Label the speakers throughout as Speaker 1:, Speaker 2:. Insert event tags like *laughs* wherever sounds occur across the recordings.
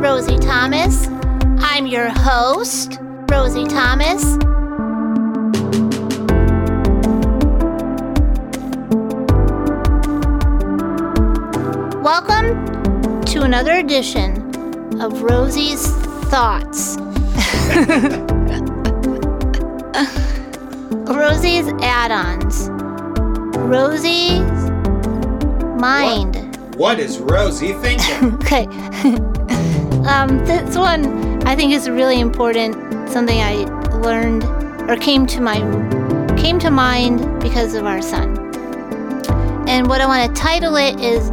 Speaker 1: Rosie Thomas. I'm your host, Rosie Thomas. Welcome to another edition of Rosie's Thoughts. *laughs* Rosie's add ons. Rosie's mind.
Speaker 2: What is Rosie thinking? *laughs*
Speaker 1: Okay. *laughs* um, this one I think is really important. Something I learned or came to my came to mind because of our son. And what I want to title it is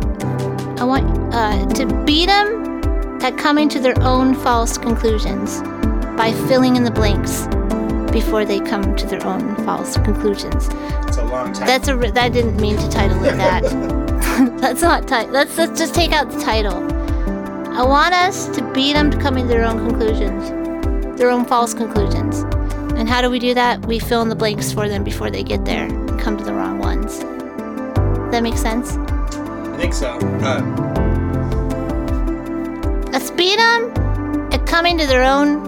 Speaker 1: I want uh, to beat them at coming to their own false conclusions by filling in the blanks before they come to their own false conclusions.
Speaker 2: That's a long time.
Speaker 1: That's a that didn't mean to title it that. *laughs* *laughs* That's not ti- let's let's just take out the title. I want us to beat them to coming to their own conclusions, their own false conclusions. And how do we do that? We fill in the blanks for them before they get there and come to the wrong ones. That makes sense?
Speaker 2: I think so. Uh,
Speaker 1: Let's beat them at coming to their own.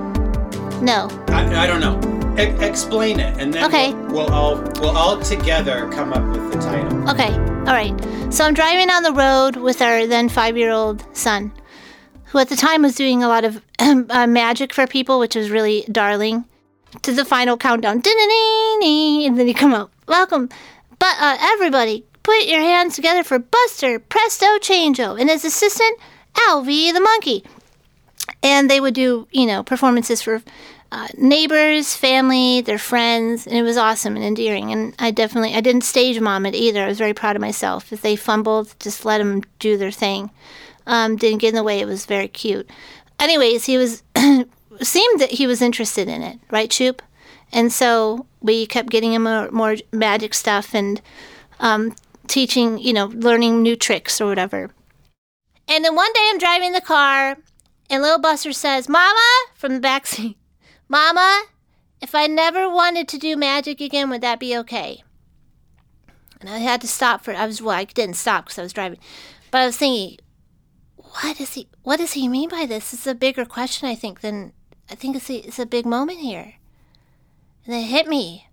Speaker 1: No.
Speaker 2: I, I don't know. E- explain it, and then
Speaker 1: Okay.
Speaker 2: we'll, we'll all we'll all together come up with the title.
Speaker 1: Okay, all right. So I'm driving down the road with our then five year old son, who at the time was doing a lot of *clears throat* uh, magic for people, which was really darling. To the final countdown. And then you come out. Welcome. But uh, everybody, put your hands together for Buster Presto Changeo and his assistant, Alvy the monkey. And they would do, you know, performances for uh, neighbors, family, their friends, and it was awesome and endearing. And I definitely, I didn't stage mom it either. I was very proud of myself. If they fumbled, just let them do their thing. Um, didn't get in the way. It was very cute. Anyways, he was *clears throat* seemed that he was interested in it, right, Choop? And so we kept getting him more, more magic stuff and um, teaching, you know, learning new tricks or whatever. And then one day I'm driving the car, and little Buster says, "Mama," from the back seat. *laughs* Mama, if I never wanted to do magic again, would that be okay? And I had to stop for I was well, I didn't stop because I was driving, but I was thinking, what is he? What does he mean by this? It's a bigger question, I think, than I think it's a, it's a big moment here. And it hit me.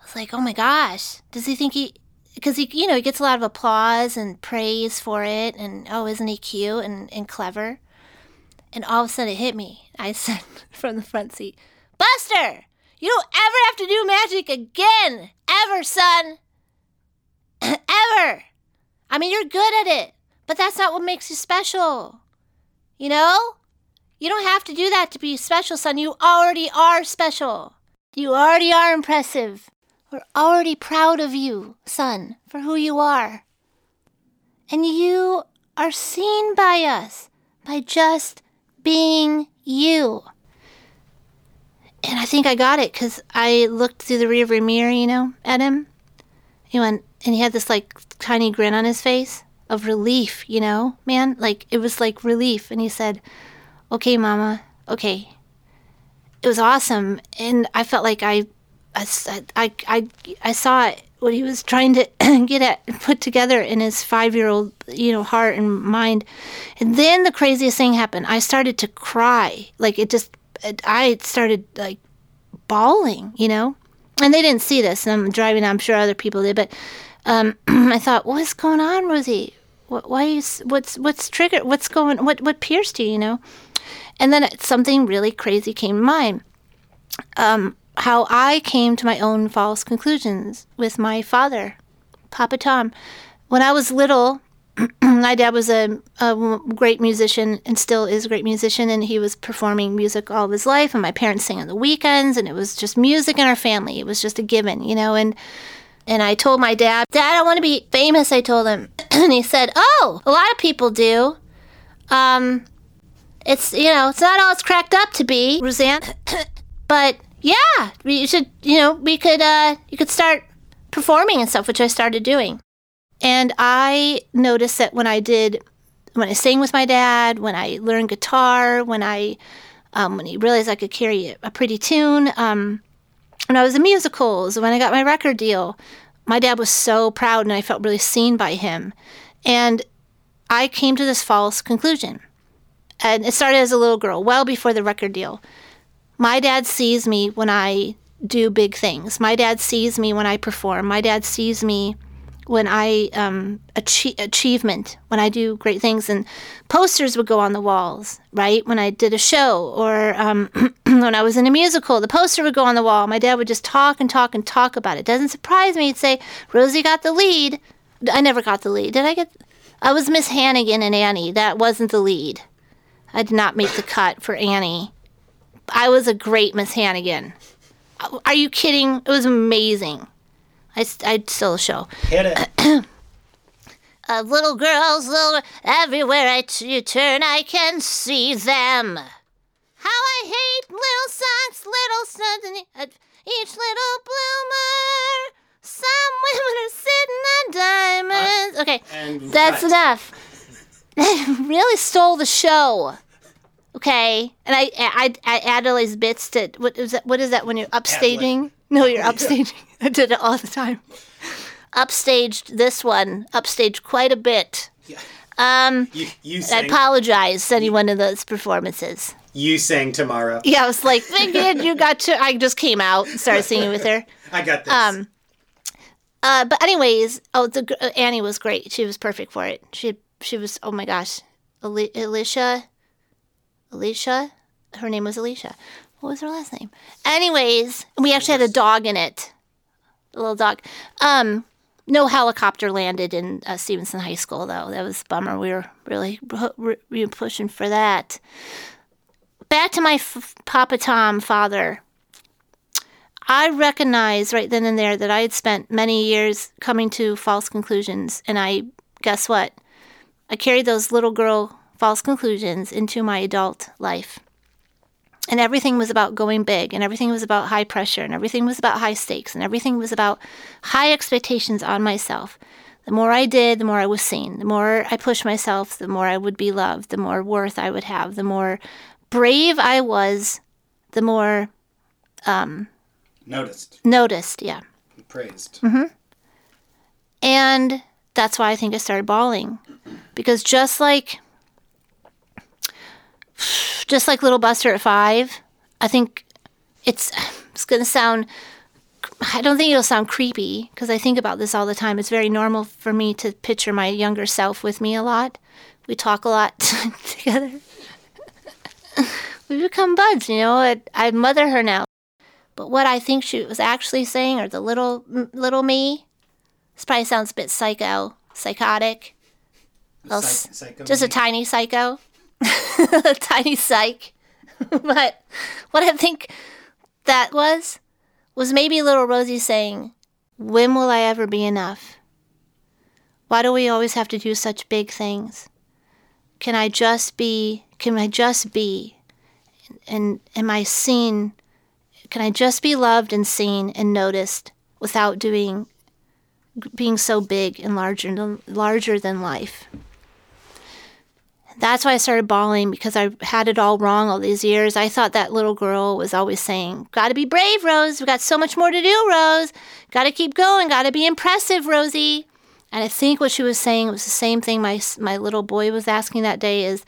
Speaker 1: I was like, oh my gosh, does he think he? Because he, you know, he gets a lot of applause and praise for it, and oh, isn't he cute and, and clever? And all of a sudden it hit me. I *laughs* said from the front seat, Buster, you don't ever have to do magic again. Ever, son. *clears throat* ever. I mean, you're good at it, but that's not what makes you special. You know? You don't have to do that to be special, son. You already are special. You already are impressive. We're already proud of you, son, for who you are. And you are seen by us by just being you. And I think I got it because I looked through the rearview mirror, you know, at him. He went, and he had this like tiny grin on his face of relief, you know, man. Like it was like relief. And he said, "Okay, Mama, okay." It was awesome, and I felt like I, I, I, I, I saw it, what he was trying to *clears throat* get at, put together in his five-year-old, you know, heart and mind. And then the craziest thing happened. I started to cry, like it just, I started like bawling, you know. And they didn't see this, and I'm driving. I'm sure other people did, but um, *clears throat* I thought, what's going on, Rosie? What, why is what's what's triggered? What's going? What what pierced you? You know? And then something really crazy came to mind. Um, how I came to my own false conclusions with my father, Papa Tom. When I was little, *clears throat* my dad was a, a great musician and still is a great musician, and he was performing music all of his life. And my parents sang on the weekends, and it was just music in our family. It was just a given, you know. And and I told my dad, Dad, I want to be famous. I told him, *clears throat* and he said, Oh, a lot of people do. Um, it's you know, it's not all it's cracked up to be, Roseanne. *clears throat* but yeah, you should, you know, we could, uh, you could start performing and stuff, which I started doing. And I noticed that when I did, when I sang with my dad, when I learned guitar, when I, um, when he realized I could carry a, pretty tune, um, when I was in musicals, when I got my record deal, my dad was so proud and I felt really seen by him. And I came to this false conclusion. and it started as a little girl, well before the record deal. My dad sees me when I do big things. My dad sees me when I perform. My dad sees me when I um, achieve achievement, when I do great things, and posters would go on the walls, right? When I did a show or um, *clears throat* when I was in a musical, the poster would go on the wall. My dad would just talk and talk and talk about it. Doesn't surprise me. He'd say, "Rosie got the lead." I never got the lead. Did I get? I was Miss Hannigan and Annie. That wasn't the lead. I did not make the cut for Annie. I was a great Miss Hannigan. Are you kidding? It was amazing. I, I'd still show.
Speaker 2: Hit it. *clears throat*
Speaker 1: Uh, little girls, little everywhere I t- you turn, I can see them. How I hate little socks, little suns, and uh, each little bloomer. Some *laughs* women are sitting on diamonds. okay,
Speaker 2: and
Speaker 1: that's
Speaker 2: cut.
Speaker 1: enough. *laughs* really stole the show. Okay, and I I, I add all these bits to what is that? What is that when you're upstaging? No, you're upstaging. I *laughs* did it all the time. Upstaged this one. Upstaged quite a bit.
Speaker 2: Yeah.
Speaker 1: Um,
Speaker 2: You, you
Speaker 1: I
Speaker 2: sang.
Speaker 1: apologize to any one of those performances.
Speaker 2: you sang tomorrow.
Speaker 1: Yeah, I was like, "Thinking you *laughs* got to. I just came out and started singing with her.
Speaker 2: I got this.
Speaker 1: Um, uh, but anyways, oh, the uh, Annie was great. She was perfect for it. She she was oh my gosh, Ali- Alicia, Alicia, her name was Alicia. What was her last name? Anyways, we actually had a dog in it, little dog. Um, no helicopter landed in uh, Stevenson High School though. That was a bummer. We were really re- re- pushing for that. Back to my f- Papa Tom father. I recognized right then and there that I had spent many years coming to false conclusions. And I, guess what? I carried those little girl false conclusions into my adult life. And everything was about going big, and everything was about high pressure, and everything was about high stakes, and everything was about high expectations on myself. The more I did, the more I was seen. The more I pushed myself, the more I would be loved, the more worth I would have, the more brave I was, the more
Speaker 2: Noticed.
Speaker 1: noticed. Yeah.
Speaker 2: Praised.
Speaker 1: Mm-hmm. And that's why I think I started bawling. Because just like just like little Buster at five, I think it's it's gonna sound I don't think it'll sound creepy because I think about this all the time. It's very normal for me to picture my younger self with me a lot. We talk a lot *laughs* together. *laughs* we become buds, you know. I, I mother her now. But what I think she was actually saying, or the little little me, this probably sounds a bit psycho, psychotic,
Speaker 2: Psych- psycho
Speaker 1: just a tiny psycho, *laughs* *laughs* tiny psych. *laughs* but what I think that was was maybe little Rosie saying, "When will I ever be enough? Why do we always have to do such big things? Can I just be? Can I just be? And am I seen?" can I just be loved and seen and noticed without doing being so big and larger larger than life? That's why I started bawling because I had it all wrong all these years. I thought that little girl was always saying, "Got to be brave, Rose. We got so much more to do, Rose. Got to keep going. Got to be impressive, Rosie." And I think what she was saying was the same thing my my little boy was asking that day is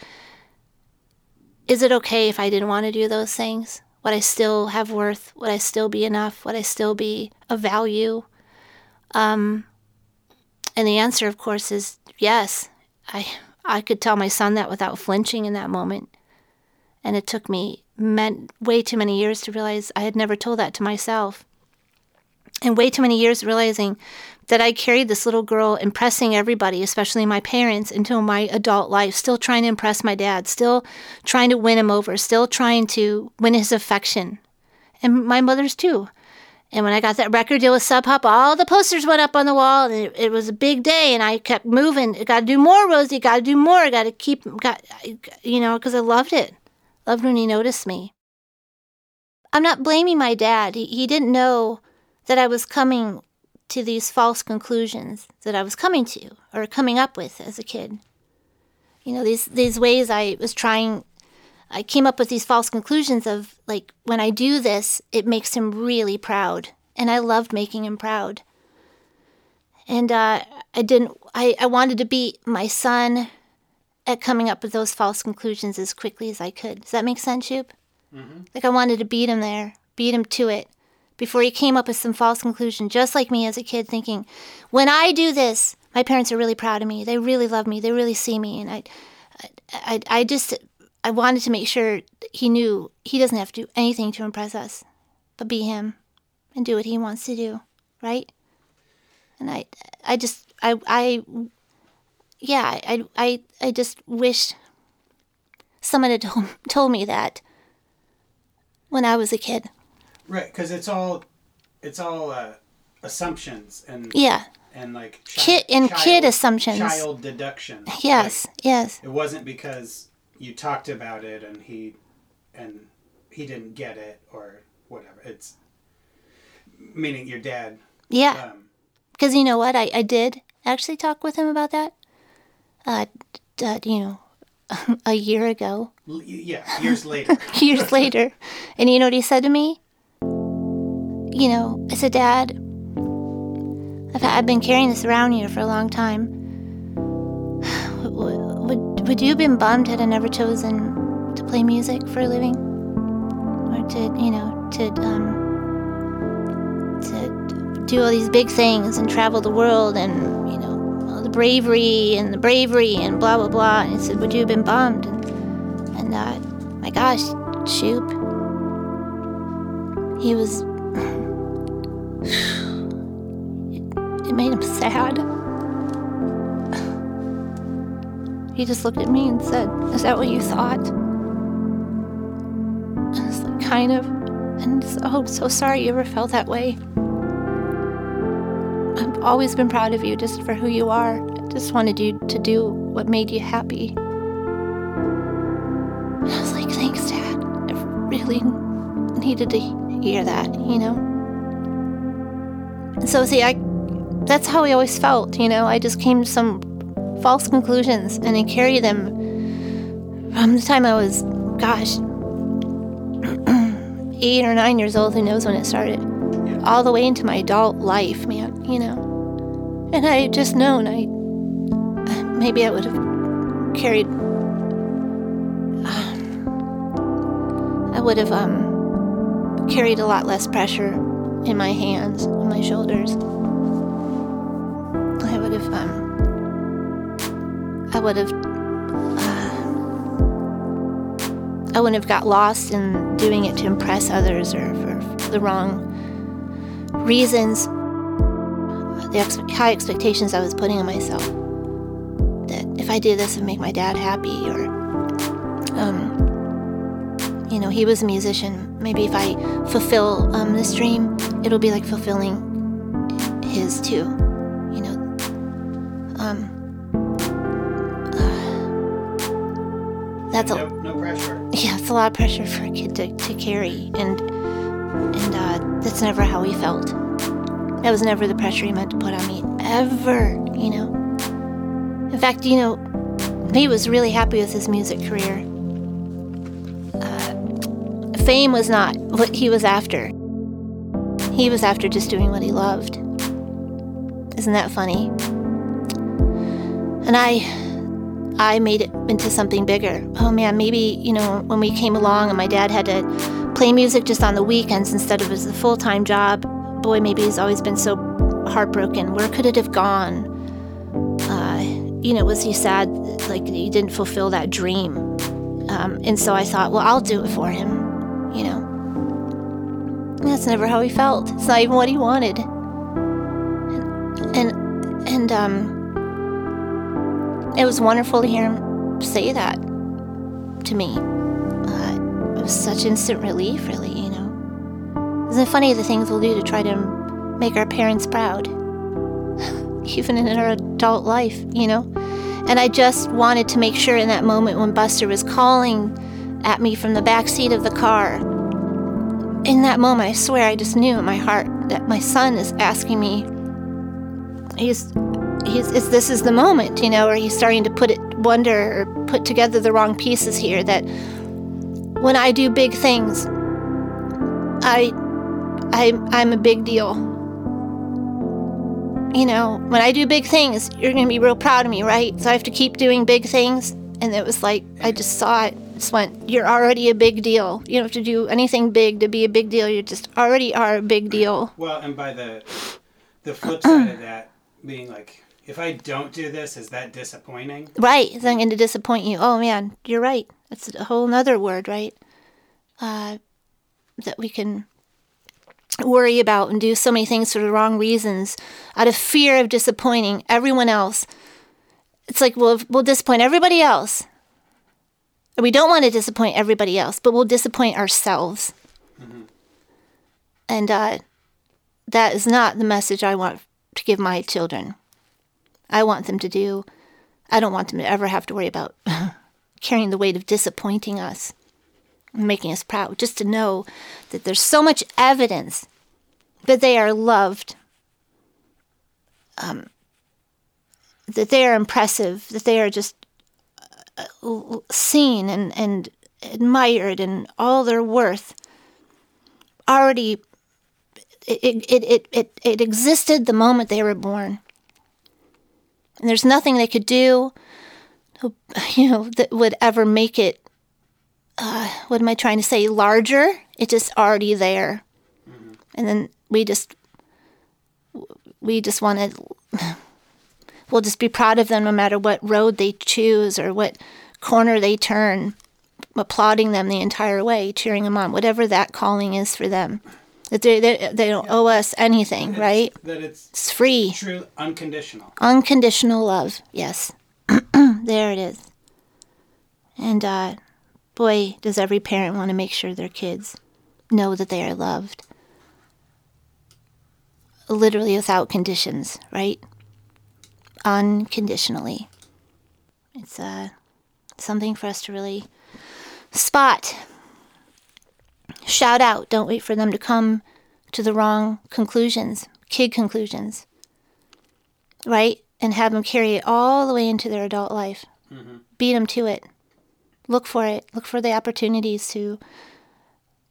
Speaker 1: is it okay if I didn't want to do those things? Would I still have worth? Would I still be enough? Would I still be of value? Um, and the answer, of course, is yes. I I could tell my son that without flinching in that moment, and it took me meant way too many years to realize I had never told that to myself, and way too many years realizing that I carried this little girl impressing everybody, especially my parents, into my adult life, still trying to impress my dad, still trying to win him over, still trying to win his affection, and my mother's too. And when I got that record deal with Sub Pop, all the posters went up on the wall, and it, it was a big day. And I kept moving. Got to do more, Rosie. Got to do more. Got to keep, got, you know, because I loved it. Loved when he noticed me. I'm not blaming my dad. He, he didn't know that I was coming to these false conclusions that I was coming to or coming up with as a kid. You know, these these ways I was trying I came up with these false conclusions of like when I do this, it makes him really proud. And I loved making him proud. And uh, I didn't I, I wanted to beat my son at coming up with those false conclusions as quickly as I could. Does that make sense, Shoop? Like I wanted to beat him there, beat him to it before he came up with some false conclusion, just like me as a kid, thinking, when I do this, my parents are really proud of me. They really love me. They really see me. And I, I, I just, I wanted to make sure he knew he doesn't have to do anything to impress us, but be him and do what he wants to do, right? And I, I just, I, I, yeah, I, I, I just wish someone had *laughs* told, told me that when I was a kid.
Speaker 3: Right, because it's all, it's all uh, assumptions and
Speaker 1: Yeah.
Speaker 3: and like chi-
Speaker 1: Kid- and kid assumptions.
Speaker 3: child deduction.
Speaker 1: Yes. Yes.
Speaker 3: It wasn't because you talked about it and he and he didn't get it or whatever. It's meaning your dad.
Speaker 1: Yeah.
Speaker 3: Um,
Speaker 1: Because you know what? I, I did actually talk with him about that. Uh, uh, you know, *laughs* a year ago,
Speaker 3: yeah, years later. *laughs*
Speaker 1: years later. And you know what he said to me? You know, I said, Dad, I've, I've been carrying this around here for a long time. Would, you have been bummed had I never chosen to play music for a living? Or to, you know, to, um, to do all these big things and travel the world and, you know, all the bravery and the bravery and blah, blah, blah. And he said, Would you have been bummed? And, and uh, my gosh, Shoop. He was. *sighs* It made him *laughs* sad. He just looked at me and said, Is that what you thought? I was like, Kind of. And oh, I'm so sorry you ever felt that way. I've always been proud of you just for who you are. I just wanted you to do what made you happy. And I was like, thanks, Dad. I really needed to hear that, you know? And so, see, I, that's how I always felt, you know? I just came to some false conclusions and I carried them from the time I was, gosh, *clears throat* eight or nine years old, who knows when it started, all the way into my adult life, man, you know? And I just known I, maybe I would have carried I would have um, carried a lot less pressure in my hands, on my shoulders. I would have, um, I would have, uh, I wouldn't have got lost in doing it to impress others or for, the wrong reasons. The ex- high expectations I was putting on myself. That if I did this, it make my dad happy, or um, you know, he was a musician. Maybe if I fulfill um, this dream, it'll be like fulfilling his too. Uh, that's a
Speaker 3: no, no pressure. *laughs*
Speaker 1: yeah, it's a lot of pressure for a kid to, to carry, and and uh, that's never how he felt. That was never the pressure he meant to put on me ever. You know. In fact, you know, he was really happy with his music career fame was not what he was after. He was after just doing what he loved. Isn't that funny? And I I made it into something bigger. Oh man, maybe, you know, when we came along and my dad had to play music just on the weekends instead of as a full-time job, boy, maybe he's always been so heartbroken. Where could it have gone? Uh, you know, was he sad like he didn't fulfill that dream? Um, and so I thought, well, I'll do it for him you know. And that's never how he felt. It's not even what he wanted. And and, and um it was wonderful to hear him say that to me. Uh, it was such instant relief, really, you know. Isn't it funny the things we'll do to try to make our parents proud? *laughs* Even in our adult life, you know? And I just wanted to make sure in that moment when Buster was calling at me from the back seat of the car. In that moment, I swear I just knew in my heart that my son is asking me. He's, he's, is this is the moment, you know, where he's starting to put it, wonder or put together the wrong pieces here. That when I do big things, I, I, I'm a big deal. You know, when I do big things, you're gonna be real proud of me, right? So I have to keep doing big things And it was like, I just saw it. Just went, you're already a big deal. You don't have to do anything big to be a big deal. You just already are a big deal.
Speaker 3: Well, and by the the flip side of that being like, if I don't do this, is that disappointing?
Speaker 1: Right. Is I'm going to disappoint you? Oh, man, you're right. That's a whole nother word, right? Uh, that we can worry about and do so many things for the wrong reasons out of fear of disappointing everyone else. It's like we'll, we'll disappoint everybody else. We don't want to disappoint everybody else, but we'll disappoint ourselves. And uh, that is not the message I want to give my children. I want them to do, I don't want them to ever have to worry about *laughs* carrying the weight of disappointing us making us proud. Just to know that there's so much evidence that they are loved, um, that they are impressive, that they are just uh, seen and, and admired and all their worth already it, it, it, it, it existed the moment they were born. And there's nothing they could do, *laughs* you know, that would ever make it, uh, what am I trying to say, larger. It's just already there. And then we just, we just want to, *sighs* we'll just be proud of them no matter what road they choose or what corner they turn, applauding them the entire way, cheering them on, whatever that calling is for them. That they, they, they don't owe us anything, right?
Speaker 3: That it's
Speaker 1: It's free.
Speaker 3: true unconditional.
Speaker 1: Unconditional love. Yes. *clears throat* there it is. And uh, boy, does every parent want to make sure their kids know that they are loved. Literally without conditions, right? Unconditionally. It's uh, something for us to really spot. Shout out. Don't wait for them to come to the wrong conclusions, kid conclusions right? And have them carry it all the way into their adult life. Mm-hmm. Beat them to it. Look for it. Look for the opportunities to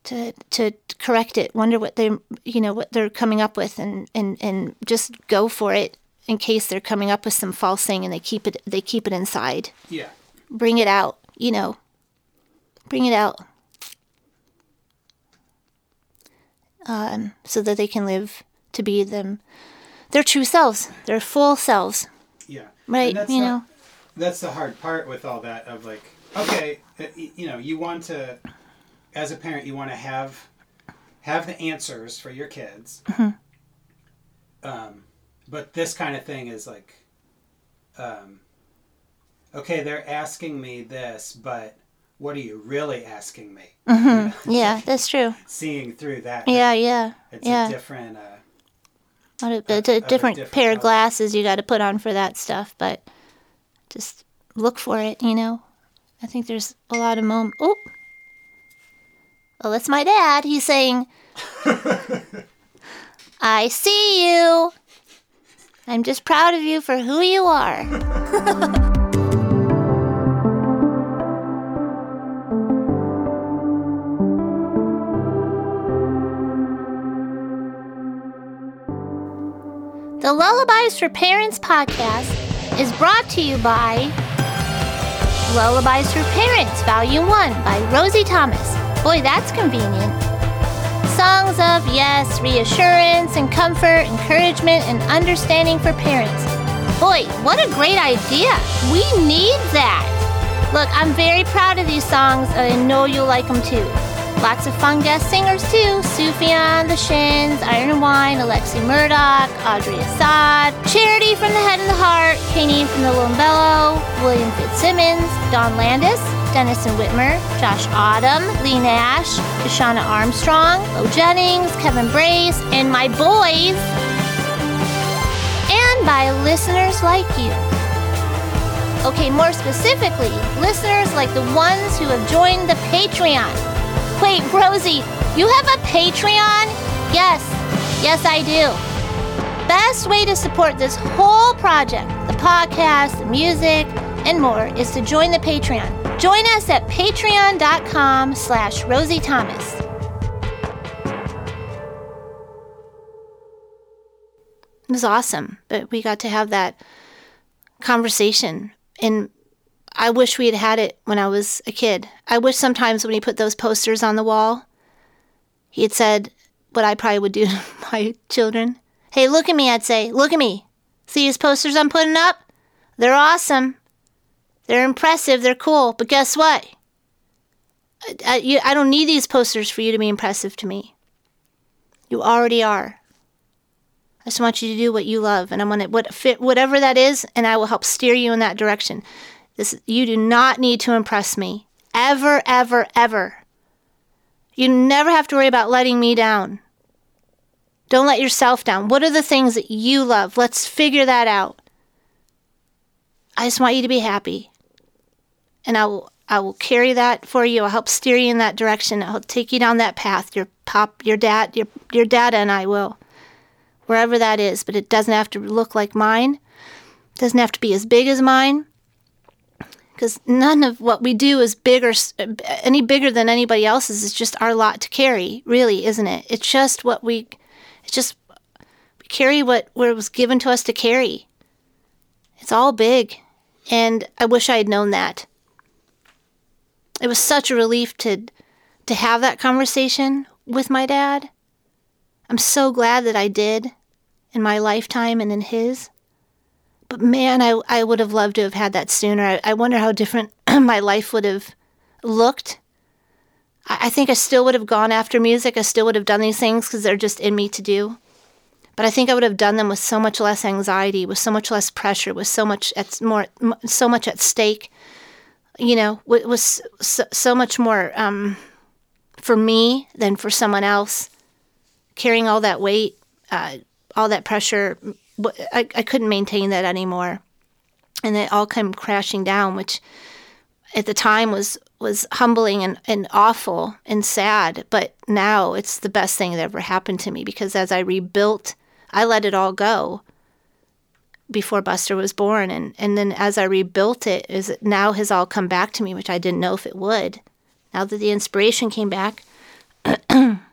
Speaker 1: to to correct it. Wonder what they you know what they're coming up with, and and and just go for it in case they're coming up with some false thing and they keep it they keep it inside.
Speaker 3: Yeah.
Speaker 1: Bring it out. You know. Bring it out. Um, so that they can live to be them their true selves, their full selves.
Speaker 3: Yeah.
Speaker 1: Right, you
Speaker 3: the-
Speaker 1: know.
Speaker 3: That's the hard part with all that of like, okay, uh, you know, you want to, as a parent, you want to have, have the answers for your kids.
Speaker 1: Mm-hmm.
Speaker 3: Um, but this kind of thing is like, um, okay, they're asking me this, but what are you really asking me? *laughs*
Speaker 1: Yeah, *laughs* that's true.
Speaker 3: Seeing through that,
Speaker 1: Yeah, yeah,
Speaker 3: it's
Speaker 1: yeah.
Speaker 3: a different. Uh,
Speaker 1: What a, a, a
Speaker 3: a
Speaker 1: different,
Speaker 3: different
Speaker 1: pair of glasses you got to put on for that stuff, but just look for it, you know. I think there's a lot of moments. Oh, well, that's my dad. He's saying, *laughs* "I see you. I'm just proud of you for who you are." The Lullabies for Parents podcast is brought to you by Lullabies for Parents, Volume 1 by Rosie Thomas. Boy, that's convenient. Songs of, yes, reassurance and comfort, encouragement, and understanding for parents. Boy, what a great idea! We need that! Look, I'm very proud of these songs, and I know you'll like them too. Lots of fun guest singers too. Sufjan, The Shins, Iron and Wine, Alexi Murdoch, Audrey Assad, Charity from the Head and the Heart, Kaneen from the Lumbello, William Fitzsimmons, Don Landis, Denison Witmer, Josh Ottum, Lee Nash, Deshauna Armstrong, Bo Jennings, Kevin Brace, and my boys, and by listeners like you. Okay, more specifically, listeners like the ones who have joined the Patreon. Wait, Rosie, you have a Patreon? Yes, yes, I do. Best way to support this whole project, the podcast, the music, and more, is to join the Patreon. Join us at patreon.com slash Rosie Thomas. It was awesome, but we got to have that conversation. And I wish we had had it when I was a kid. I wish sometimes when he put those posters on the wall, he had said what I probably would do *laughs* to my children. Hey, look at me, I'd say. Look at me. See these posters I'm putting up? They're awesome. They're impressive. They're cool. But guess what? I, I, you, I don't need these posters for you to be impressive to me. You already are. I just want you to do what you love, and I'm gonna what fit whatever that is, and I will help steer you in that direction. This you do not need to impress me ever, ever, ever. You never have to worry about letting me down. Don't let yourself down. What are the things that you love? Let's figure that out. I just want you to be happy. And I will I will carry that for you. I'll help steer you in that direction. I'll take you down that path. Your pop, your dad, your your dad and I will. Wherever that is, but it doesn't have to look like mine. It doesn't have to be as big as mine. Because none of what we do is bigger, any bigger than anybody else's. It's just our lot to carry, really, isn't it? It's just what we, it's just we carry what, what was given to us to carry. It's all big, and I wish I had known that it was such a relief to to have that conversation with my dad. I'm so glad that I did in my lifetime and in his. But man, I, I would have loved to have had that sooner. I, I wonder how different *clears throat* my life would have looked. I, I think I still would have gone after music. I still would have done these things because they're just in me to do. But I think I would have done them with so much less anxiety, with so much less pressure, with so much at more, so much at stake you know, it was so, so much more um, for me than for someone else. Carrying all that weight, uh, all that pressure, I, I couldn't maintain that anymore. And it all came crashing down, which at the time was was humbling and, and awful and sad. But now it's the best thing that ever happened to me because as I rebuilt, I let it all go before Buster was born, and and then as I rebuilt it, is it now has all come back to me, which I didn't know if it would. Now that the inspiration came back, *clears throat*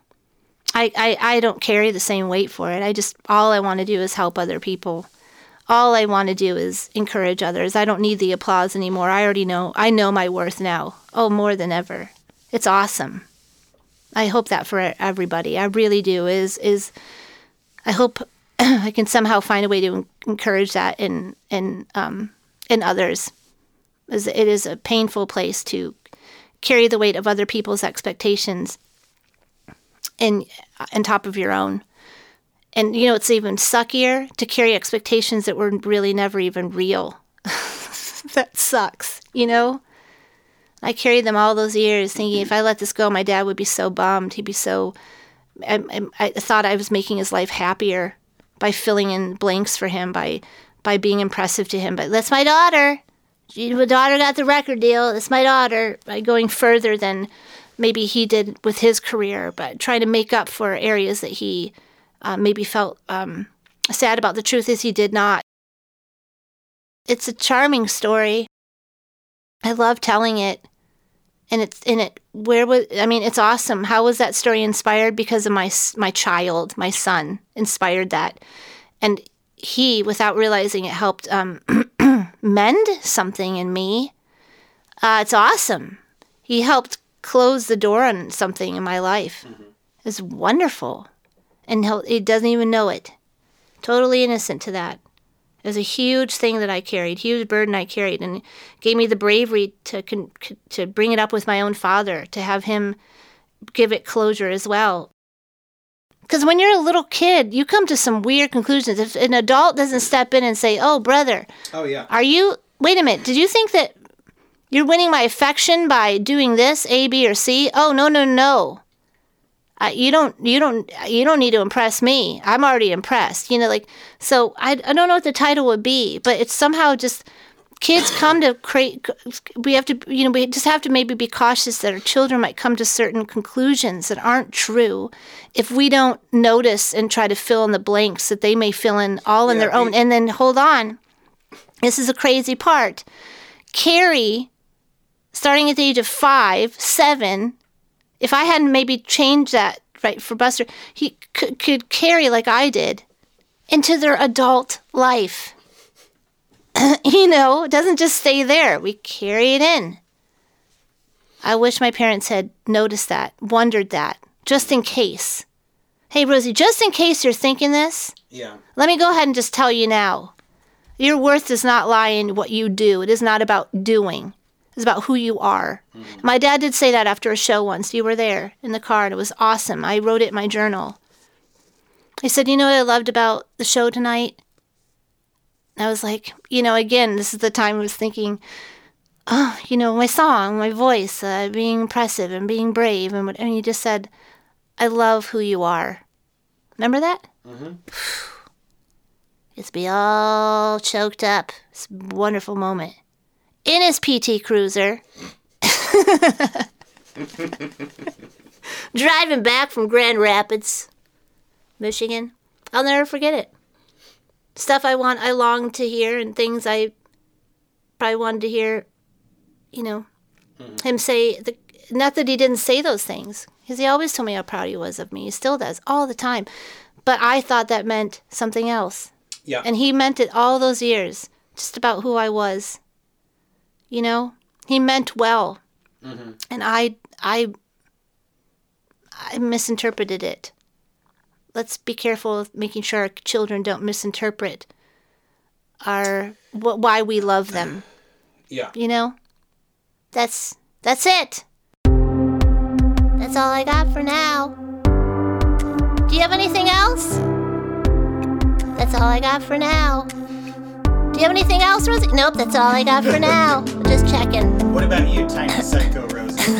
Speaker 1: I, I I don't carry the same weight for it. I just all I want to do is help other people. All I want to do is encourage others. I don't need the applause anymore. I already know. I know my worth now. Oh, more than ever. It's awesome. I hope that for everybody. I really do. Is is I hope *clears throat* I can somehow find a way to encourage that in in um, in others. It is a painful place to carry the weight of other people's expectations in on top of your own. And you know, it's even suckier to carry expectations that were really never even real. *laughs* that sucks, you know? I carried them all those years thinking if I let this go, my dad would be so bummed. He'd be so. I, I, I thought I was making his life happier by filling in blanks for him by by being impressive to him. But that's my daughter. My daughter got the record deal. That's my daughter. By going further than maybe he did with his career, but trying to make up for areas that he uh, maybe felt um, sad about. The truth is, he did not. It's a charming story. I love telling it and it's in it where was i mean it's awesome how was that story inspired because of my my child my son inspired that and he without realizing it helped um, *clears throat* mend something in me uh, it's awesome he helped close the door on something in my life mm-hmm. it's wonderful and he doesn't even know it totally innocent to that it was a huge thing that I carried, huge burden I carried, and gave me the bravery to to bring it up with my own father, to have him give it closure as well. Because when you're a little kid, you come to some weird conclusions. If an adult doesn't step in and say, "Oh, brother,
Speaker 3: oh yeah,
Speaker 1: are you? Wait a minute, did you think that you're winning my affection by doing this, A, B, or C? Oh, no, no, no. Uh, you don't you don't you don't need to impress me. I'm already impressed you know like so I, I don't know what the title would be but it's somehow just kids come to create we have to you know we just have to maybe be cautious that our children might come to certain conclusions that aren't true if we don't notice and try to fill in the blanks that they may fill in all in yeah, their own. and then hold on. This is a crazy part. Carrie starting at the age of five seven if I hadn't maybe changed that right for Buster, he could, could carry like I did into their adult life. *clears throat* You know, it doesn't just stay there. We carry it in. I wish my parents had noticed that, wondered that, just in case. Hey, Rosie, just in case you're thinking this,
Speaker 3: Yeah.
Speaker 1: let me go ahead and just tell you now. Your worth does not lie in what you do. It is not about doing. It's about who you are. My dad did say that after a show once. You were there in the car, and it was awesome. I wrote it in my journal. He said, You know what I loved about the show tonight? I was like, You know, again, this is the time I was thinking, Oh, you know, my song, my voice, uh, being impressive and being brave. And, what, and he just said, I love who you are. Remember that? *sighs* It's be all choked up. It's a wonderful moment. In his PT Cruiser. *laughs* Driving back from Grand Rapids, Michigan. I'll never forget it. Stuff I want, I long to hear, and things I probably wanted to hear, you know, mm-hmm. him say. The, not that he didn't say those things, because he always told me how proud he was of me. He still does, all the time. But I thought that meant something else.
Speaker 3: Yeah.
Speaker 1: And he meant it all those years, just about who I was. You know, he meant well, mm-hmm. and I, I, I misinterpreted it. Let's be careful of making sure our children don't misinterpret our wh- why we love them.
Speaker 3: yeah.
Speaker 1: You know, that's that's it. That's all I got for now. Do you have anything else? That's all I got for now. Do you have anything else, Rosie? Nope, that's all I got for now. Just checking.
Speaker 3: What about you, tiny psycho Rosie? *laughs*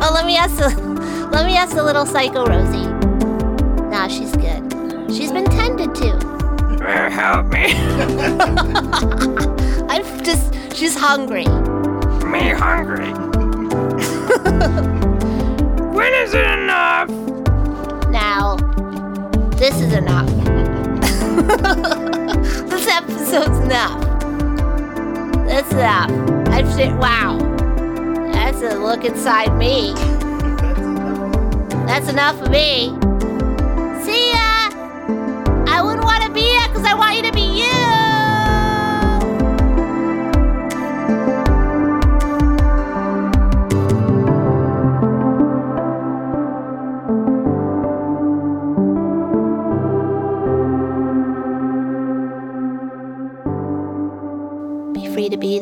Speaker 1: Oh, let me ask the let me ask the little psycho Rosie. Nah, she's good. She's been tended to.
Speaker 4: Help me. *laughs*
Speaker 1: I'm just she's hungry.
Speaker 4: Me hungry. *laughs* when is it enough?
Speaker 1: Now, this is enough. This episode's enough. That's enough. I've said, wow. That's a look inside me. That's enough for me. See ya! I wouldn't want to be ya because I want you to be you!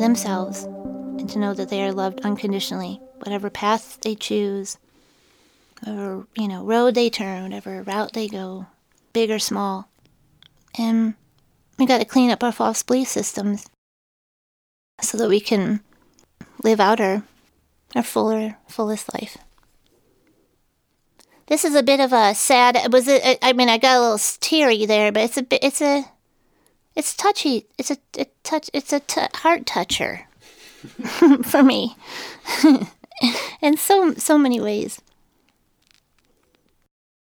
Speaker 1: Themselves and to know that they are loved unconditionally. Whatever path they choose whatever you know road they turn whatever route they go big or small and we got to clean up our false belief systems so that we can live out our our fuller fullest life. This is a bit of a sad was it i mean i got a little teary there but it's a bit it's a it's touchy. It's a, it touch. It's a t- heart toucher *laughs* for me, *laughs* in so so many ways.